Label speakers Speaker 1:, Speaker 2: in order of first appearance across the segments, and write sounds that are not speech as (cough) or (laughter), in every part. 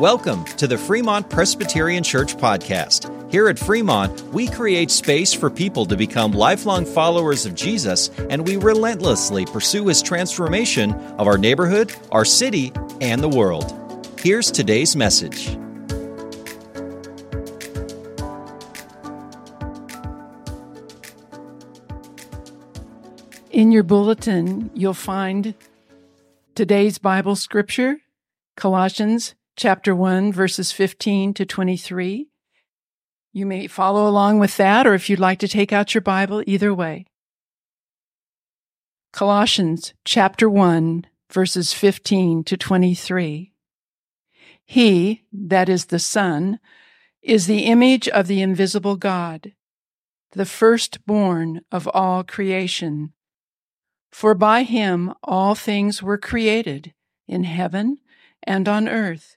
Speaker 1: Welcome to the Fremont Presbyterian Church Podcast. Here at Fremont, we create space for people to become lifelong followers of Jesus, and we relentlessly pursue his transformation of our neighborhood, our city, and the world. Here's today's message.
Speaker 2: In your bulletin, you'll find today's Bible scripture, Colossians chapter 1, verses 15 to 23. You may follow along with that, or if you'd like to take out your Bible, either way. Colossians chapter 1, verses 15 to 23. He, that is the Son, is the image of the invisible God, the firstborn of all creation. For by him all things were created, in heaven and on earth,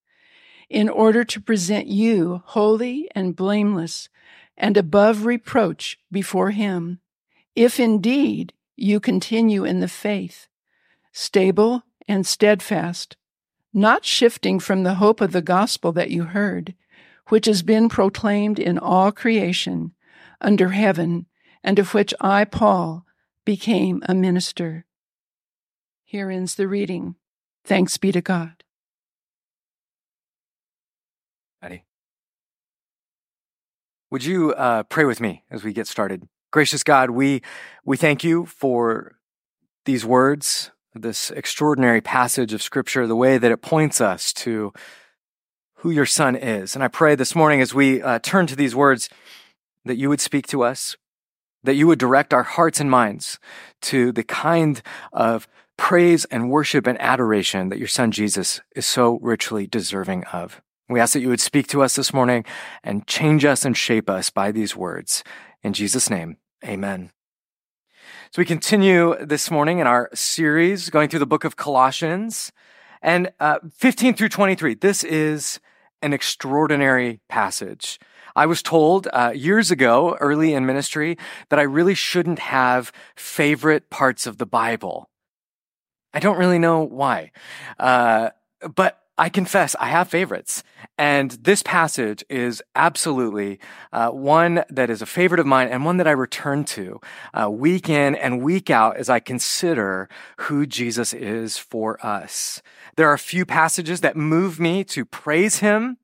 Speaker 2: in order to present you holy and blameless and above reproach before Him, if indeed you continue in the faith, stable and steadfast, not shifting from the hope of the gospel that you heard, which has been proclaimed in all creation under heaven, and of which I, Paul, became a minister. Here ends the reading. Thanks be to God.
Speaker 3: Would you uh, pray with me as we get started? Gracious God, we we thank you for these words, this extraordinary passage of Scripture, the way that it points us to who your Son is. And I pray this morning as we uh, turn to these words that you would speak to us, that you would direct our hearts and minds to the kind of praise and worship and adoration that your Son Jesus is so richly deserving of. We ask that you would speak to us this morning and change us and shape us by these words. In Jesus' name, amen. So we continue this morning in our series going through the book of Colossians and uh, 15 through 23. This is an extraordinary passage. I was told uh, years ago, early in ministry, that I really shouldn't have favorite parts of the Bible. I don't really know why. Uh, but I confess I have favorites. And this passage is absolutely uh, one that is a favorite of mine and one that I return to uh, week in and week out as I consider who Jesus is for us. There are a few passages that move me to praise him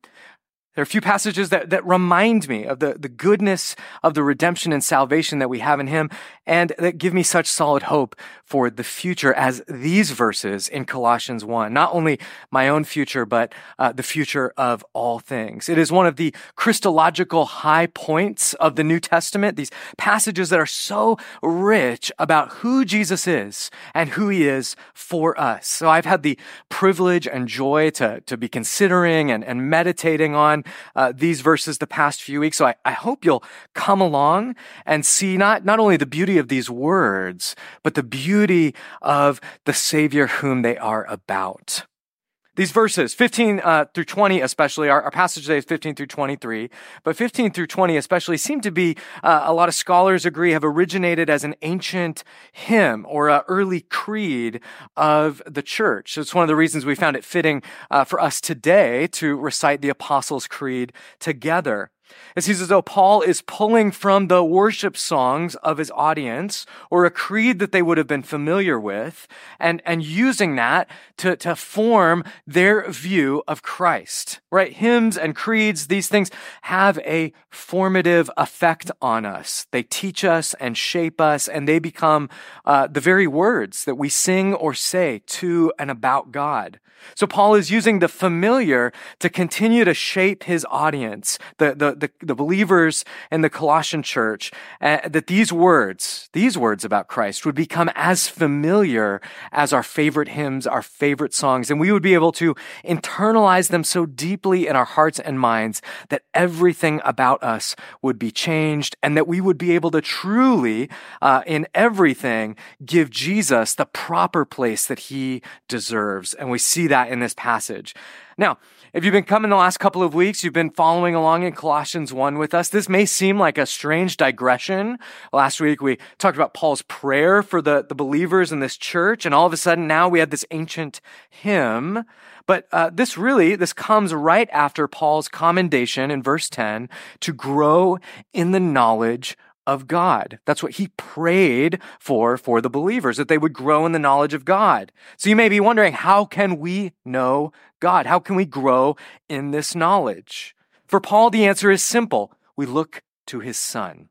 Speaker 3: there are a few passages that, that remind me of the, the goodness of the redemption and salvation that we have in Him, and that give me such solid hope for the future as these verses in Colossians 1. Not only my own future, but uh, the future of all things. It is one of the Christological high points of the New Testament, these passages that are so rich about who Jesus is and who He is for us. So I've had the privilege and joy to, to be considering and, and meditating on uh, these verses the past few weeks. So I, I hope you'll come along and see not, not only the beauty of these words, but the beauty of the Savior whom they are about. These verses, 15 uh, through 20 especially, our, our, passage today is 15 through 23, but 15 through 20 especially seem to be, uh, a lot of scholars agree, have originated as an ancient hymn or an early creed of the church. So it's one of the reasons we found it fitting uh, for us today to recite the Apostles' Creed together. It seems as though Paul is pulling from the worship songs of his audience or a creed that they would have been familiar with and, and using that to, to form their view of Christ. right? Hymns and creeds, these things have a formative effect on us. They teach us and shape us, and they become uh, the very words that we sing or say to and about God. So Paul is using the familiar to continue to shape his audience, the, the, the, the believers in the Colossian church, uh, that these words, these words about Christ would become as familiar as our favorite hymns, our favorite songs, and we would be able to internalize them so deeply in our hearts and minds that everything about us would be changed and that we would be able to truly, uh, in everything, give Jesus the proper place that he deserves. And we see that in this passage. Now, if you've been coming the last couple of weeks, you've been following along in Colossians 1 with us. This may seem like a strange digression. Last week we talked about Paul's prayer for the, the believers in this church, and all of a sudden now we have this ancient hymn. But uh, this really, this comes right after Paul's commendation in verse 10 to grow in the knowledge of God. That's what he prayed for for the believers, that they would grow in the knowledge of God. So you may be wondering, how can we know God? How can we grow in this knowledge? For Paul, the answer is simple. We look to his son.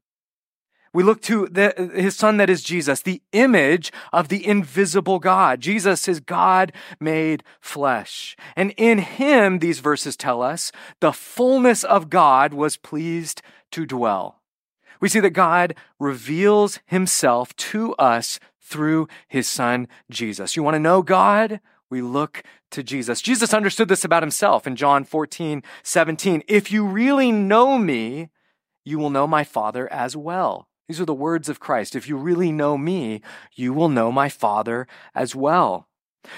Speaker 3: We look to the, his son that is Jesus, the image of the invisible God. Jesus is God made flesh. And in him, these verses tell us, the fullness of God was pleased to dwell we see that God reveals himself to us through his son, Jesus. You want to know God? We look to Jesus. Jesus understood this about himself in John 14, 17. If you really know me, you will know my Father as well. These are the words of Christ. If you really know me, you will know my Father as well.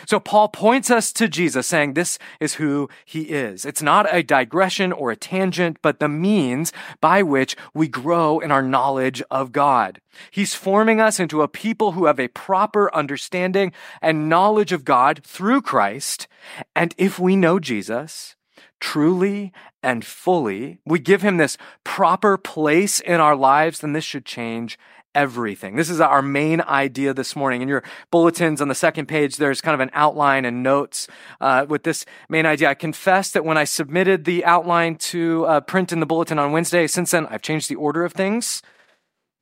Speaker 3: So Paul points us to Jesus, saying this is who he is. It's not a digression or a tangent, but the means by which we grow in our knowledge of God. He's forming us into a people who have a proper understanding and knowledge of God through Christ. And if we know Jesus, truly and fully, we give him this proper place in our lives, then this should change everything. This is our main idea this morning. In your bulletins on the second page, there's kind of an outline and notes uh, with this main idea. I confess that when I submitted the outline to uh, print in the bulletin on Wednesday, since then I've changed the order of things.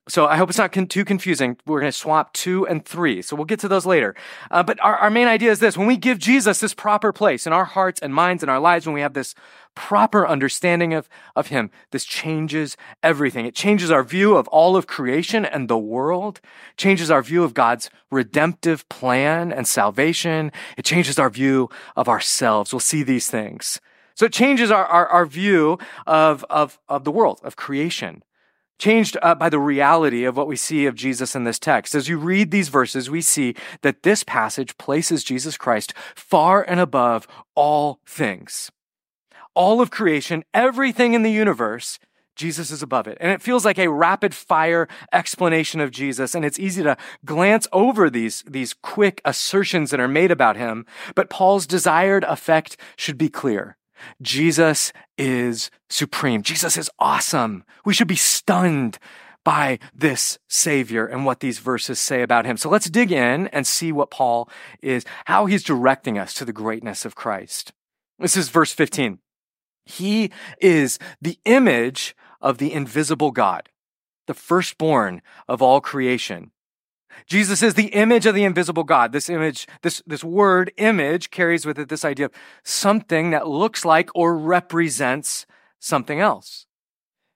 Speaker 3: So I hope it's not con- too confusing. We're going to swap two and three. So we'll get to those later. Uh, but our, our main idea is this. When we give Jesus this proper place in our hearts and minds and our lives, when we have this proper understanding of, of him, this changes everything. It changes our view of all of creation and the world, changes our view of God's redemptive plan and salvation. It changes our view of ourselves. We'll see these things. So it changes our, our, our view of, of, of the world, of creation changed uh, by the reality of what we see of Jesus in this text. As you read these verses, we see that this passage places Jesus Christ far and above all things. All of creation, everything in the universe, Jesus is above it. And it feels like a rapid fire explanation of Jesus. And it's easy to glance over these, these quick assertions that are made about him. But Paul's desired effect should be clear. Jesus is supreme. Jesus is awesome. We should be stunned by this Savior and what these verses say about him. So let's dig in and see what Paul is, how he's directing us to the greatness of Christ. This is verse 15. He is the image of the invisible God, the firstborn of all creation. Jesus is the image of the invisible God. This image, this, this word image carries with it this idea of something that looks like or represents something else.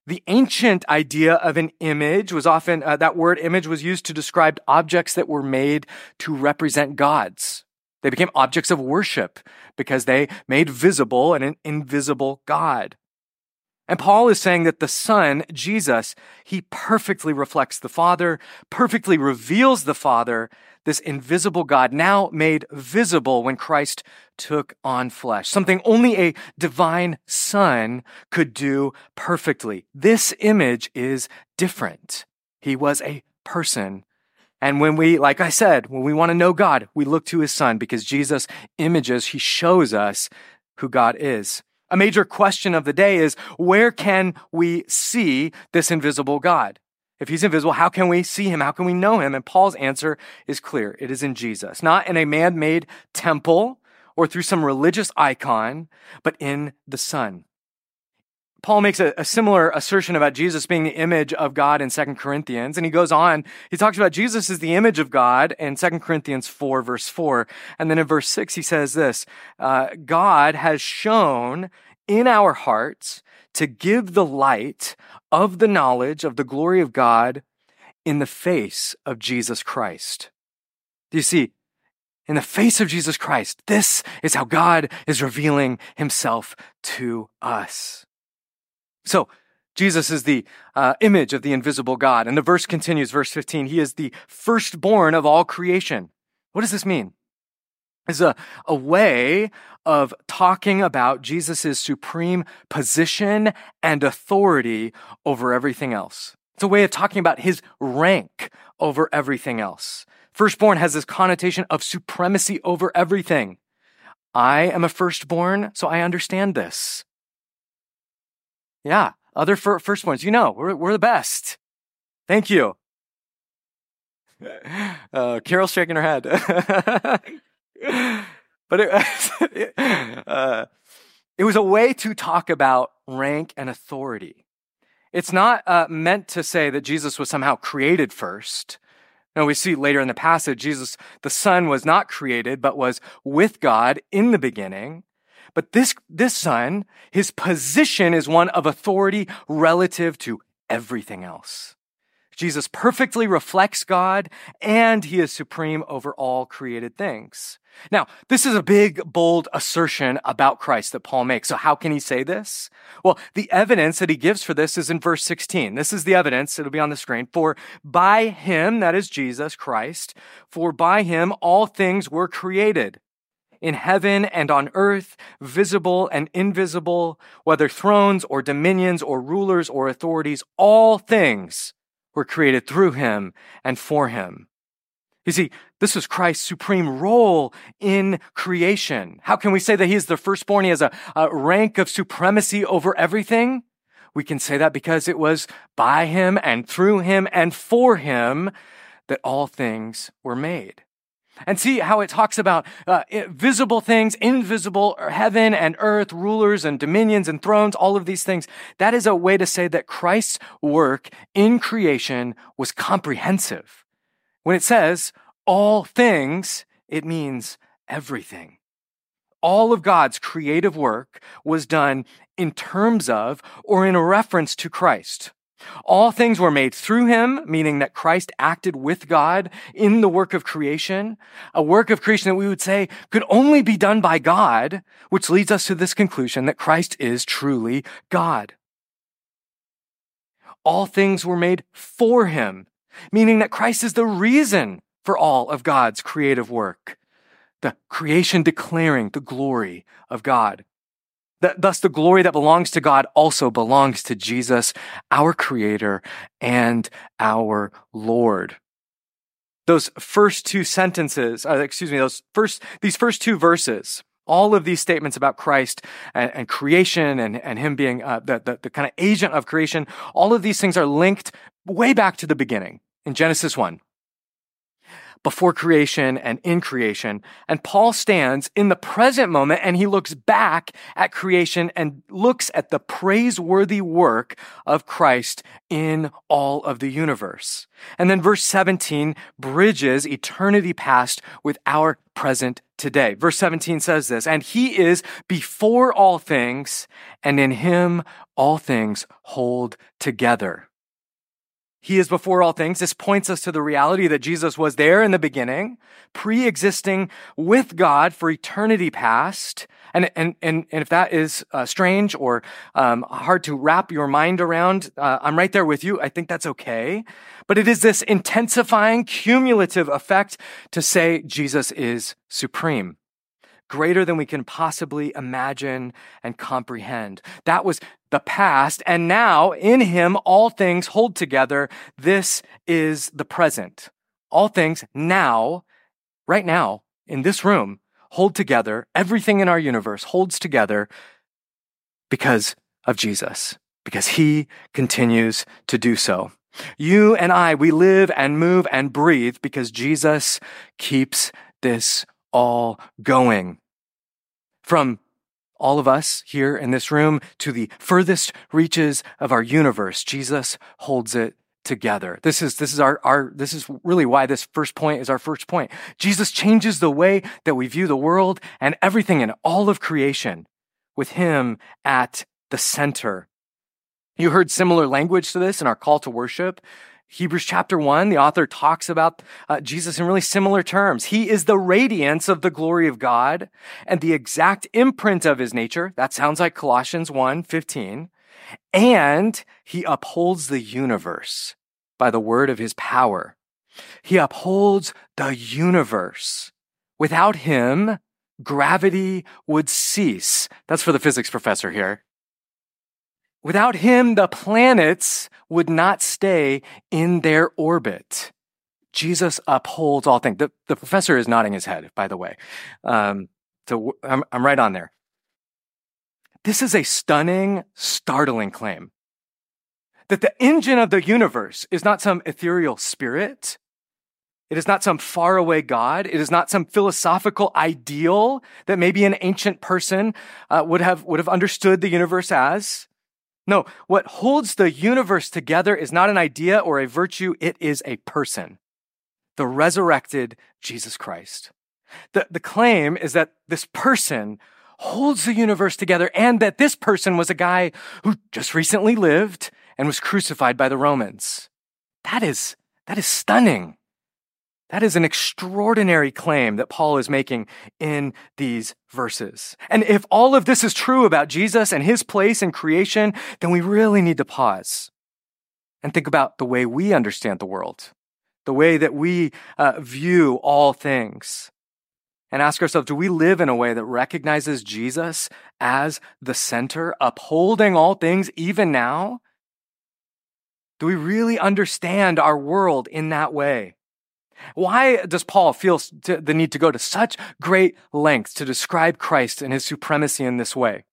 Speaker 3: The ancient idea of an image was often, uh, that word image was used to describe objects that were made to represent gods. They became objects of worship because they made visible an invisible God. And Paul is saying that the Son, Jesus, he perfectly reflects the Father, perfectly reveals the Father, this invisible God, now made visible when Christ took on flesh, something only a divine Son could do perfectly. This image is different. He was a person. And when we, like I said, when we want to know God, we look to his Son because Jesus images, he shows us who God is. A major question of the day is where can we see this invisible God? If he's invisible, how can we see him? How can we know him? And Paul's answer is clear it is in Jesus, not in a man made temple or through some religious icon, but in the Son. Paul makes a, a, similar assertion about Jesus being the image of God in 2 Corinthians. And he goes on, he talks about Jesus as the image of God in 2 Corinthians 4, verse 4. And then in verse 6, he says this uh, God has shone in our hearts to give the light of the knowledge of the glory of God in the face of Jesus Christ. Do you see? In the face of Jesus Christ, this is how God is revealing himself to us. So, Jesus is the uh, image of the invisible God. And the verse continues, verse 15. He is the firstborn of all creation. What does this mean? It's a, a way of talking about Jesus' supreme position and authority over everything else. It's a way of talking about his rank over everything else. Firstborn has this connotation of supremacy over everything. I am a firstborn, so I understand this. Yeah, other fir- firstborns, you know, we're, we're the best. Thank you. (laughs) Uh, Carol's shaking her head. (laughs) but it, (laughs) uh, it was a way to talk about rank and authority. It's not uh, meant to say that Jesus was somehow created first. Now we see later in the passage, Jesus, the Son, was not created, but was with God in the beginning. But this, this son, his position is one of authority relative to everything else. Jesus perfectly reflects God and he is supreme over all created things. Now, this is a big, bold assertion about Christ that Paul makes. So how can he say this? Well, the evidence that he gives for this is in verse 16. This is the evidence. It'll be on the screen. For by him, that is Jesus Christ, for by him all things were created in heaven and on earth, visible and invisible, whether thrones or dominions or rulers or authorities, all things were created through him and for him. You see, this is Christ's supreme role in creation. How can we say that he is the firstborn? He has a, a rank of supremacy over everything. We can say that because it was by him and through him and for him that all things were made and see how it talks about uh, visible things, invisible, heaven and earth, rulers and dominions and thrones, all of these things. That is a way to say that Christ's work in creation was comprehensive. When it says all things, it means everything. All of God's creative work was done in terms of or in reference to Christ. All things were made through him, meaning that Christ acted with God in the work of creation, a work of creation that we would say could only be done by God, which leads us to this conclusion that Christ is truly God. All things were made for him, meaning that Christ is the reason for all of God's creative work, the creation declaring the glory of God. Thus, the glory that belongs to God also belongs to Jesus, our Creator and our Lord. Those first two sentences, uh, excuse me, those first, these first two verses, all of these statements about Christ and, and creation and, and Him being uh, the, the, the kind of agent of creation, all of these things are linked way back to the beginning in Genesis 1 before creation and in creation. And Paul stands in the present moment and he looks back at creation and looks at the praiseworthy work of Christ in all of the universe. And then verse 17 bridges eternity past with our present today. Verse 17 says this, and he is before all things, and in him all things hold together. He is before all things. This points us to the reality that Jesus was there in the beginning, pre-existing with God for eternity past. And, and, and, and if that is uh, strange or um, hard to wrap your mind around, uh, I'm right there with you. I think that's okay. But it is this intensifying cumulative effect to say Jesus is supreme greater than we can possibly imagine and comprehend. That was the past. And now in him, all things hold together. This is the present. All things now, right now, in this room, hold together. Everything in our universe holds together because of Jesus, because he continues to do so. You and I, we live and move and breathe because Jesus keeps this all going. From all of us here in this room to the furthest reaches of our universe, Jesus holds it together. This is, this is our, our, this is really why this first point is our first point. Jesus changes the way that we view the world and everything in all of creation with him at the center. You heard similar language to this in our call to worship. Hebrews chapter 1, the author talks about uh, Jesus in really similar terms. He is the radiance of the glory of God and the exact imprint of his nature. That sounds like Colossians 1 15. And he upholds the universe by the word of his power. He upholds the universe. Without him, gravity would cease. That's for the physics professor here. Without him, the planets would not stay in their orbit. Jesus upholds all things. The, the professor is nodding his head, by the way. Um, so I'm, I'm right on there. This is a stunning, startling claim that the engine of the universe is not some ethereal spirit. It is not some faraway God. It is not some philosophical ideal that maybe an ancient person uh, would have would have understood the universe as. No, what holds the universe together is not an idea or a virtue, it is a person. The resurrected Jesus Christ. The, the claim is that this person holds the universe together and that this person was a guy who just recently lived and was crucified by the Romans. That is, that is stunning. That is an extraordinary claim that Paul is making in these verses. And if all of this is true about Jesus and his place in creation, then we really need to pause and think about the way we understand the world, the way that we uh, view all things, and ask ourselves do we live in a way that recognizes Jesus as the center, upholding all things even now? Do we really understand our world in that way? Why does Paul feel the need to go to such great lengths to describe Christ and his supremacy in this way?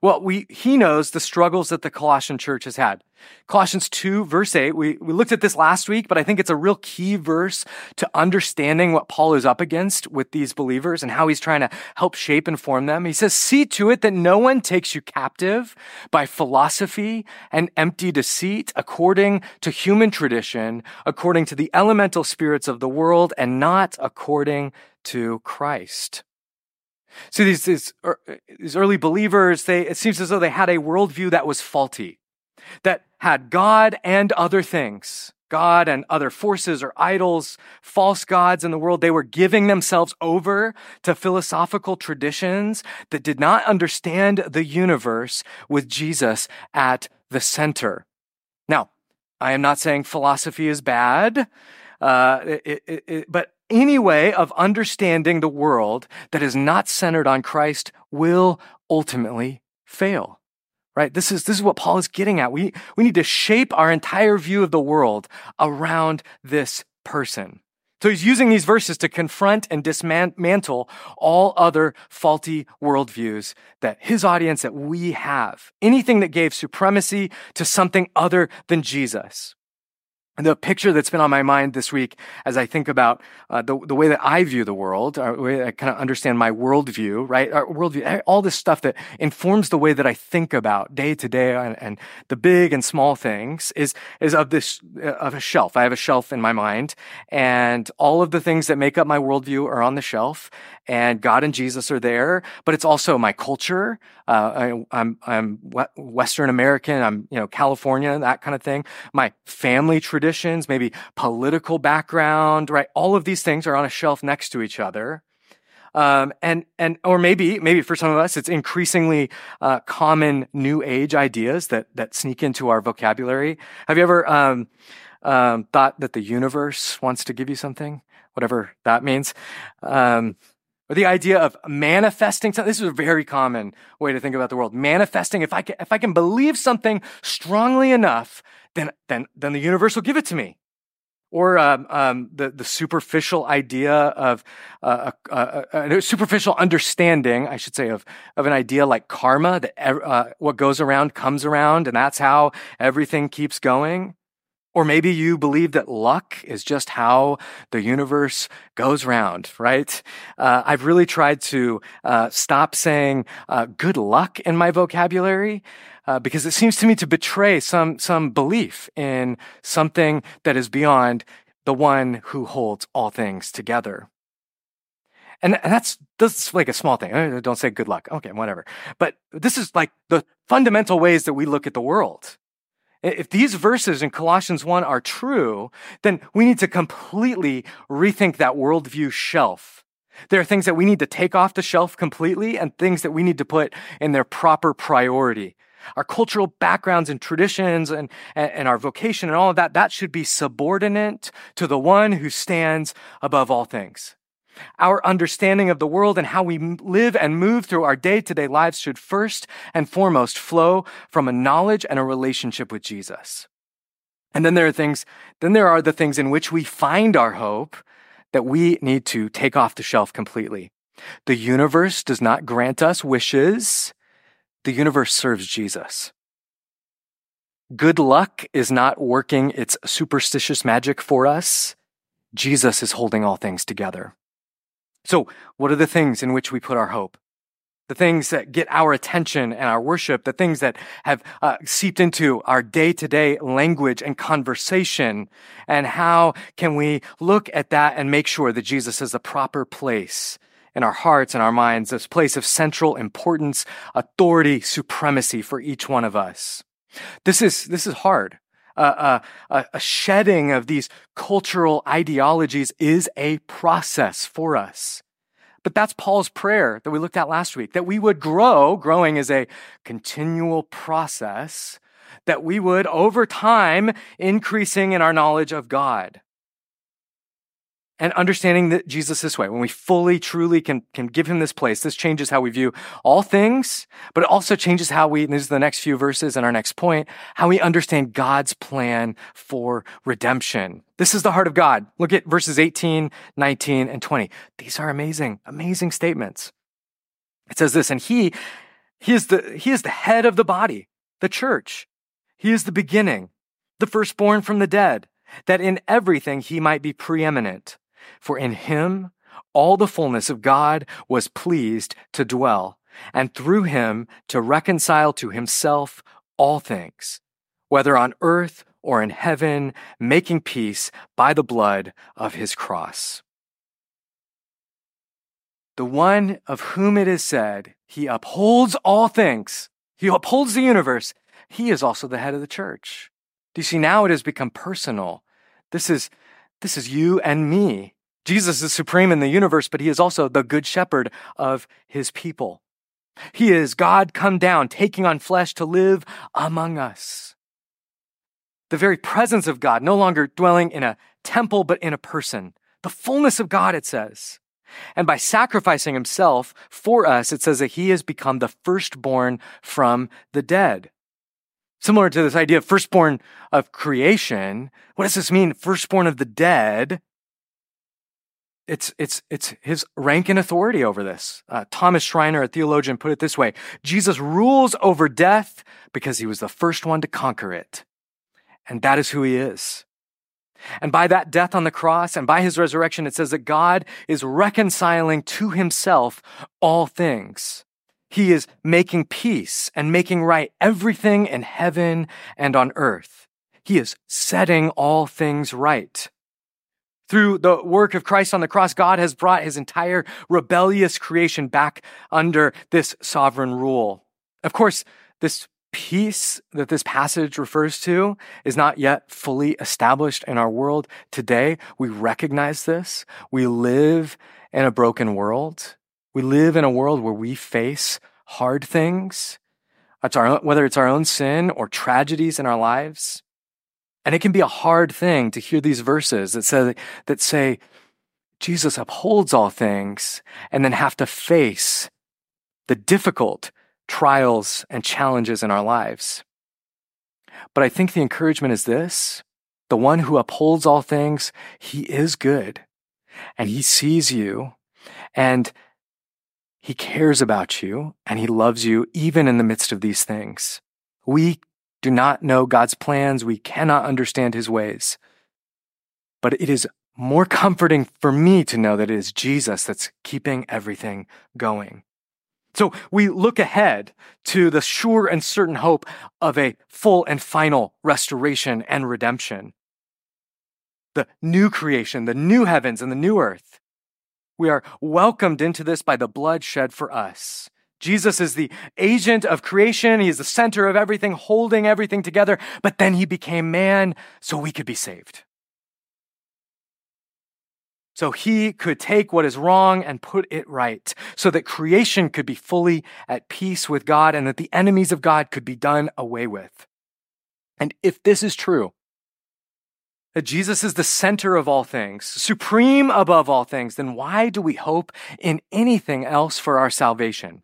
Speaker 3: Well, we, he knows the struggles that the Colossian church has had. Colossians 2 verse 8, we, we looked at this last week, but I think it's a real key verse to understanding what Paul is up against with these believers and how he's trying to help shape and form them. He says, see to it that no one takes you captive by philosophy and empty deceit according to human tradition, according to the elemental spirits of the world and not according to Christ. See, these, these, er, these early believers, they, it seems as though they had a worldview that was faulty, that had God and other things, God and other forces or idols, false gods in the world. They were giving themselves over to philosophical traditions that did not understand the universe with Jesus at the center. Now, I am not saying philosophy is bad, uh, it, it, it, but any way of understanding the world that is not centered on Christ will ultimately fail. Right? This is, this is what Paul is getting at. We, we need to shape our entire view of the world around this person. So he's using these verses to confront and dismantle all other faulty worldviews that his audience, that we have. Anything that gave supremacy to something other than Jesus the picture that's been on my mind this week as I think about uh, the, the way that I view the world, or the way I kind of understand my worldview, right? Our worldview, all this stuff that informs the way that I think about day to day and, and the big and small things is, is of this, uh, of a shelf. I have a shelf in my mind and all of the things that make up my worldview are on the shelf and God and Jesus are there, but it's also my culture. Uh, I, I'm, I'm Western American. I'm, you know, California, that kind of thing. My family traditions, maybe political background, right? All of these things are on a shelf next to each other. Um, and and or maybe maybe for some of us it's increasingly uh, common new age ideas that that sneak into our vocabulary. Have you ever um, um, thought that the universe wants to give you something, whatever that means? Or the idea of manifesting something. This is a very common way to think about the world. Manifesting, if I can, if I can believe something strongly enough, then, then, then the universe will give it to me. Or um, um, the, the superficial idea of uh, a, a, a, superficial understanding, I should say, of, of an idea like karma, that uh, what goes around comes around, and that's how everything keeps going. Or maybe you believe that luck is just how the universe goes round, right? Uh, I've really tried to uh, stop saying uh, good luck in my vocabulary uh, because it seems to me to betray some some belief in something that is beyond the one who holds all things together. And, and that's, that's like a small thing. Don't say good luck. Okay, whatever. But this is like the fundamental ways that we look at the world. If these verses in Colossians 1 are true, then we need to completely rethink that worldview shelf. There are things that we need to take off the shelf completely and things that we need to put in their proper priority. Our cultural backgrounds and traditions and, and, our vocation and all of that, that should be subordinate to the one who stands above all things. Our understanding of the world and how we live and move through our day to day lives should first and foremost flow from a knowledge and a relationship with Jesus. And then there are things, then there are the things in which we find our hope that we need to take off the shelf completely. The universe does not grant us wishes. The universe serves Jesus. Good luck is not working its superstitious magic for us. Jesus is holding all things together. So, what are the things in which we put our hope? The things that get our attention and our worship, the things that have uh, seeped into our day to day language and conversation. And how can we look at that and make sure that Jesus is the proper place in our hearts and our minds, this place of central importance, authority, supremacy for each one of us? This is, this is hard a, a, a shedding of these cultural ideologies is a process for us. But that's Paul's prayer that we looked at last week, that we would grow, growing is a continual process, that we would over time increasing in our knowledge of God and understanding that Jesus this way, when we fully, truly can, can give him this place, this changes how we view all things, but it also changes how we, and these are the next few verses and our next point, how we understand God's plan for redemption. This is the heart of God. Look at verses 18, 19, and 20. These are amazing, amazing statements. It says this, and he, he is the, he is the head of the body, the church. He is the beginning, the firstborn from the dead, that in everything he might be preeminent. For in him all the fullness of God was pleased to dwell, and through him to reconcile to himself all things, whether on earth or in heaven, making peace by the blood of his cross. The one of whom it is said, He upholds all things, He upholds the universe, He is also the head of the church. Do you see now it has become personal? This is, this is you and me. Jesus is supreme in the universe, but he is also the good shepherd of his people. He is God come down, taking on flesh to live among us. The very presence of God, no longer dwelling in a temple, but in a person. The fullness of God, it says. And by sacrificing himself for us, it says that he has become the firstborn from the dead. Similar to this idea of firstborn of creation, what does this mean? Firstborn of the dead it's it's it's his rank and authority over this. Uh, Thomas Schreiner, a theologian, put it this way: Jesus rules over death because he was the first one to conquer it, and that is who he is. And by that death on the cross and by his resurrection, it says that God is reconciling to himself all things. He is making peace and making right everything in heaven and on earth. He is setting all things right. Through the work of Christ on the cross, God has brought his entire rebellious creation back under this sovereign rule. Of course, this peace that this passage refers to is not yet fully established in our world today. We recognize this. We live in a broken world. We live in a world where we face hard things. It's our, whether it's our own sin or tragedies in our lives. And it can be a hard thing to hear these verses that say, that say, Jesus upholds all things and then have to face the difficult trials and challenges in our lives. But I think the encouragement is this the one who upholds all things, he is good and he sees you and he cares about you and he loves you even in the midst of these things. We do not know God's plans. We cannot understand his ways. But it is more comforting for me to know that it is Jesus that's keeping everything going. So we look ahead to the sure and certain hope of a full and final restoration and redemption. The new creation, the new heavens and the new earth. We are welcomed into this by the blood shed for us. Jesus is the agent of creation. He is the center of everything, holding everything together. But then he became man so we could be saved. So he could take what is wrong and put it right, so that creation could be fully at peace with God and that the enemies of God could be done away with. And if this is true, that Jesus is the center of all things, supreme above all things, then why do we hope in anything else for our salvation?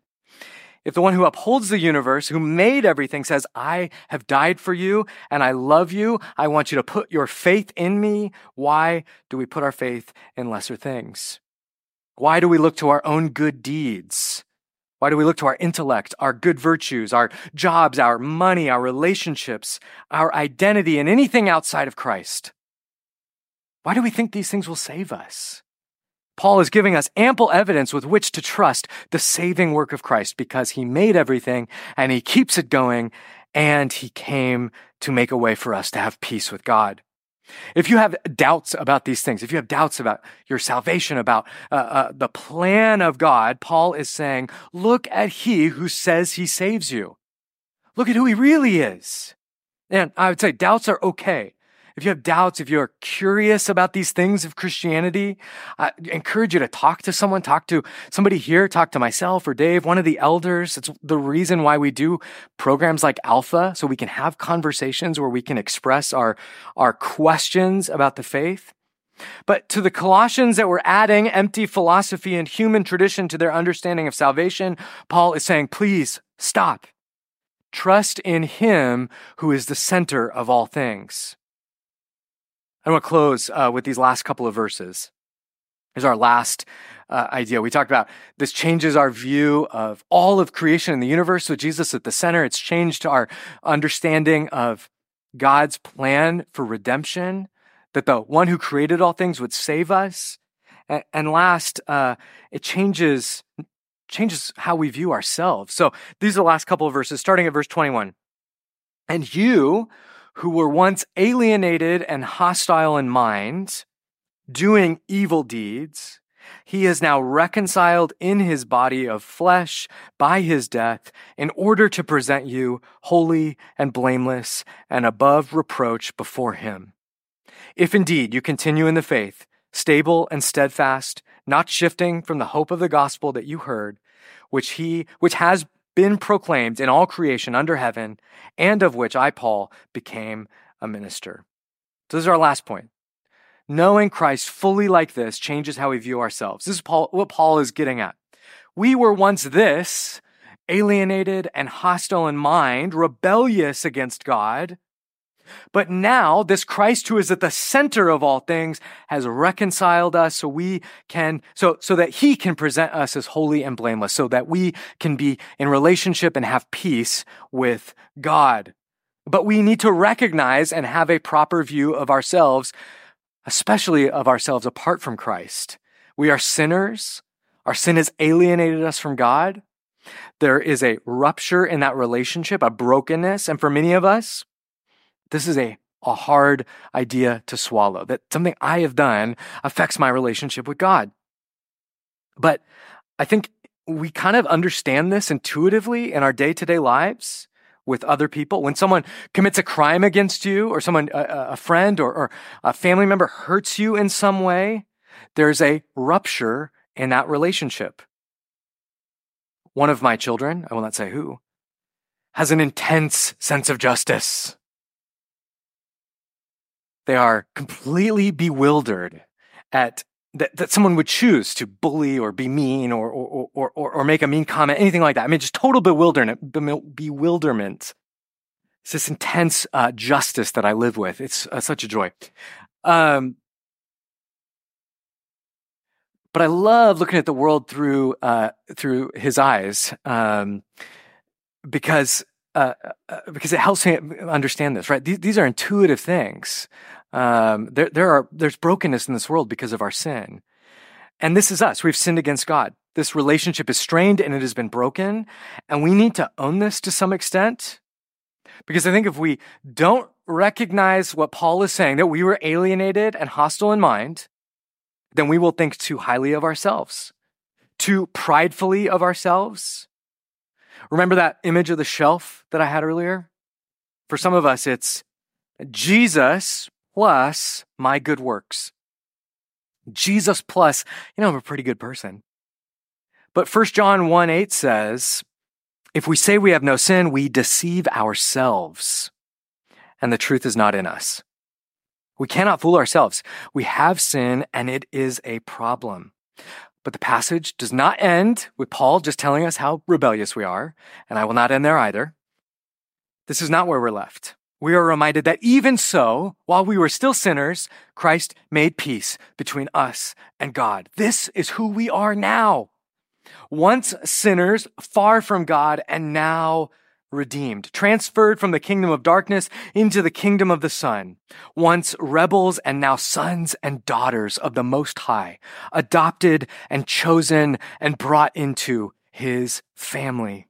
Speaker 3: If the one who upholds the universe, who made everything, says, I have died for you and I love you, I want you to put your faith in me, why do we put our faith in lesser things? Why do we look to our own good deeds? Why do we look to our intellect, our good virtues, our jobs, our money, our relationships, our identity, and anything outside of Christ? Why do we think these things will save us? Paul is giving us ample evidence with which to trust the saving work of Christ because he made everything and he keeps it going and he came to make a way for us to have peace with God. If you have doubts about these things, if you have doubts about your salvation, about uh, uh, the plan of God, Paul is saying, look at he who says he saves you. Look at who he really is. And I would say doubts are okay if you have doubts, if you're curious about these things of Christianity, I encourage you to talk to someone, talk to somebody here, talk to myself or Dave, one of the elders. It's the reason why we do programs like Alpha, so we can have conversations where we can express our, our questions about the faith. But to the Colossians that were adding empty philosophy and human tradition to their understanding of salvation, Paul is saying, please stop. Trust in him who is the center of all things. I want to close uh, with these last couple of verses. Here's our last uh, idea. We talked about this changes our view of all of creation in the universe with Jesus at the center. It's changed our understanding of God's plan for redemption, that the one who created all things would save us. And, and last, uh, it changes changes how we view ourselves. So these are the last couple of verses, starting at verse 21. And you who were once alienated and hostile in mind, doing evil deeds, he is now reconciled in his body of flesh by his death in order to present you holy and blameless and above reproach before him. If indeed you continue in the faith, stable and steadfast, not shifting from the hope of the gospel that you heard, which he, which has been proclaimed in all creation under heaven, and of which I, Paul, became a minister. So this is our last point. Knowing Christ fully like this changes how we view ourselves. This is Paul, what Paul is getting at. We were once this, alienated and hostile in mind, rebellious against God. But now, this Christ who is at the center of all things has reconciled us so we can, so, so that he can present us as holy and blameless, so that we can be in relationship and have peace with God. But we need to recognize and have a proper view of ourselves, especially of ourselves apart from Christ. We are sinners. Our sin has alienated us from God. There is a rupture in that relationship, a brokenness. And for many of us, this is a, a hard idea to swallow that something I have done affects my relationship with God. But I think we kind of understand this intuitively in our day to day lives with other people. When someone commits a crime against you, or someone, a, a friend or, or a family member hurts you in some way, there's a rupture in that relationship. One of my children, I will not say who, has an intense sense of justice. They are completely bewildered at that, that someone would choose to bully or be mean or, or, or, or, or make a mean comment, anything like that. I mean, just total bewilderment, bewilderment. It's this intense uh, justice that I live with. It's uh, such a joy. Um, but I love looking at the world through uh, through his eyes um, because uh, uh, because it helps me understand this, right? These, these are intuitive things. Um, there, there are, there's brokenness in this world because of our sin. And this is us. We've sinned against God. This relationship is strained and it has been broken. And we need to own this to some extent. Because I think if we don't recognize what Paul is saying, that we were alienated and hostile in mind, then we will think too highly of ourselves, too pridefully of ourselves. Remember that image of the shelf that I had earlier? For some of us, it's Jesus plus my good works. Jesus plus, you know, I'm a pretty good person. But 1 John 1 8 says, if we say we have no sin, we deceive ourselves, and the truth is not in us. We cannot fool ourselves. We have sin, and it is a problem. But the passage does not end with Paul just telling us how rebellious we are, and I will not end there either. This is not where we're left. We are reminded that even so, while we were still sinners, Christ made peace between us and God. This is who we are now. Once sinners, far from God, and now redeemed, transferred from the kingdom of darkness into the kingdom of the Son. Once rebels and now sons and daughters of the Most High, adopted and chosen and brought into his family.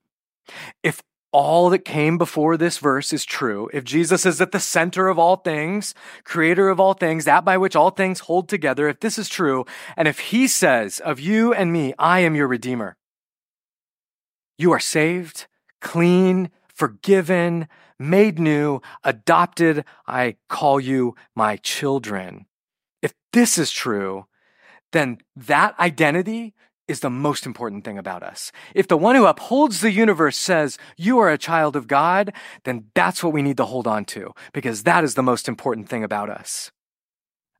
Speaker 3: If all that came before this verse is true, if Jesus is at the center of all things, creator of all things, that by which all things hold together, if this is true, and if he says of you and me, I am your redeemer, you are saved, clean, forgiven, made new, adopted, I call you my children. If this is true, then that identity is the most important thing about us. If the one who upholds the universe says you are a child of God, then that's what we need to hold on to because that is the most important thing about us.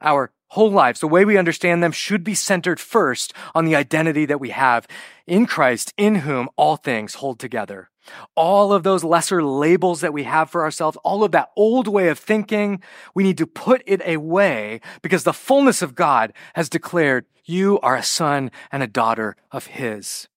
Speaker 3: Our whole lives, the way we understand them should be centered first on the identity that we have in Christ, in whom all things hold together. All of those lesser labels that we have for ourselves, all of that old way of thinking, we need to put it away because the fullness of God has declared you are a son and a daughter of His.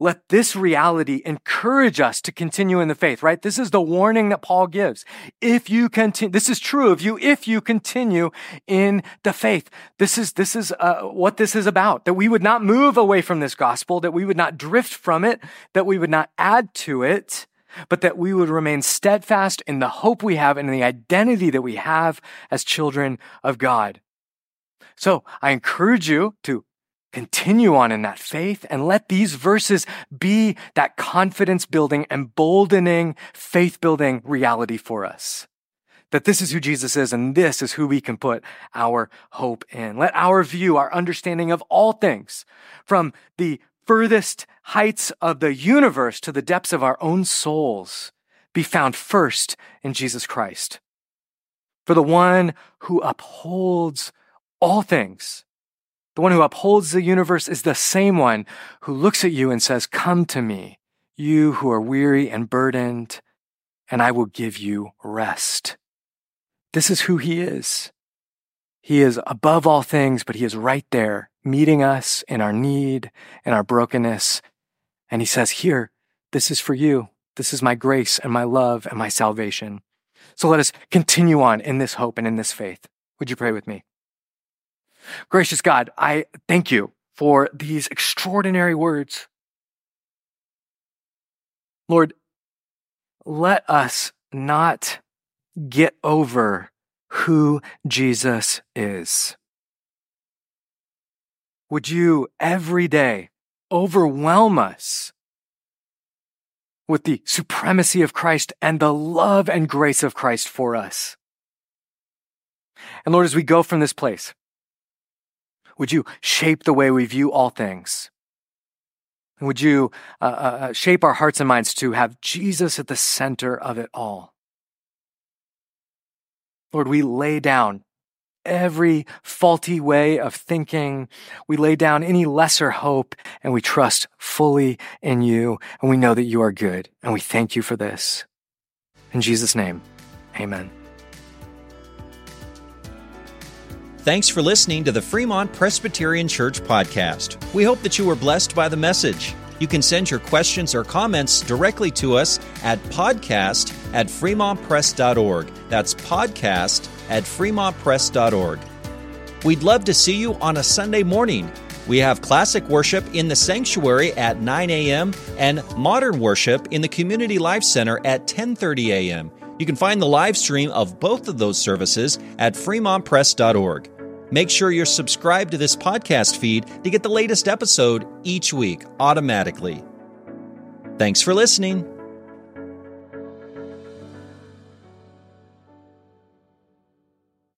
Speaker 3: Let this reality encourage us to continue in the faith, right? This is the warning that Paul gives. If you continue, this is true of you if you continue in the faith. This is, this is uh, what this is about, that we would not move away from this gospel, that we would not drift from it, that we would not add to it, but that we would remain steadfast in the hope we have and in the identity that we have as children of God. So I encourage you to continue on in that faith and let these verses be that confidence building, emboldening, faith building reality for us. That this is who Jesus is and this is who we can put our hope in. Let our view, our understanding of all things from the furthest heights of the universe to the depths of our own souls be found first in Jesus Christ. For the one who upholds all things the one who upholds the universe is the same one who looks at you and says, Come to me, you who are weary and burdened, and I will give you rest. This is who he is. He is above all things, but he is right there, meeting us in our need and our brokenness. And he says, Here, this is for you. This is my grace and my love and my salvation. So let us continue on in this hope and in this faith. Would you pray with me? Gracious God, I thank you for these extraordinary words. Lord, let us not get over who Jesus is. Would you every day overwhelm us with the supremacy of Christ and the love and grace of Christ for us? And Lord, as we go from this place, would you shape the way we view all things? Would you uh, uh, uh, shape our hearts and minds to have Jesus at the center of it all? Lord, we lay down every faulty way of thinking. We lay down any lesser hope and we trust fully in you. And we know that you are good. And we thank you for this. In Jesus' name, amen.
Speaker 1: Thanks for listening to the Fremont Presbyterian Church podcast. We hope that you were blessed by the message. You can send your questions or comments directly to us at podcast at fremontpres.org. That's podcast at fremontpres.org. We'd love to see you on a Sunday morning. We have classic worship in the sanctuary at 9 a.m. and modern worship in the Community Life Center at 10:30 a.m. You can find the live stream of both of those services at fremontpres.org. Make sure you're subscribed to this podcast feed to get the latest episode each week automatically. Thanks for listening.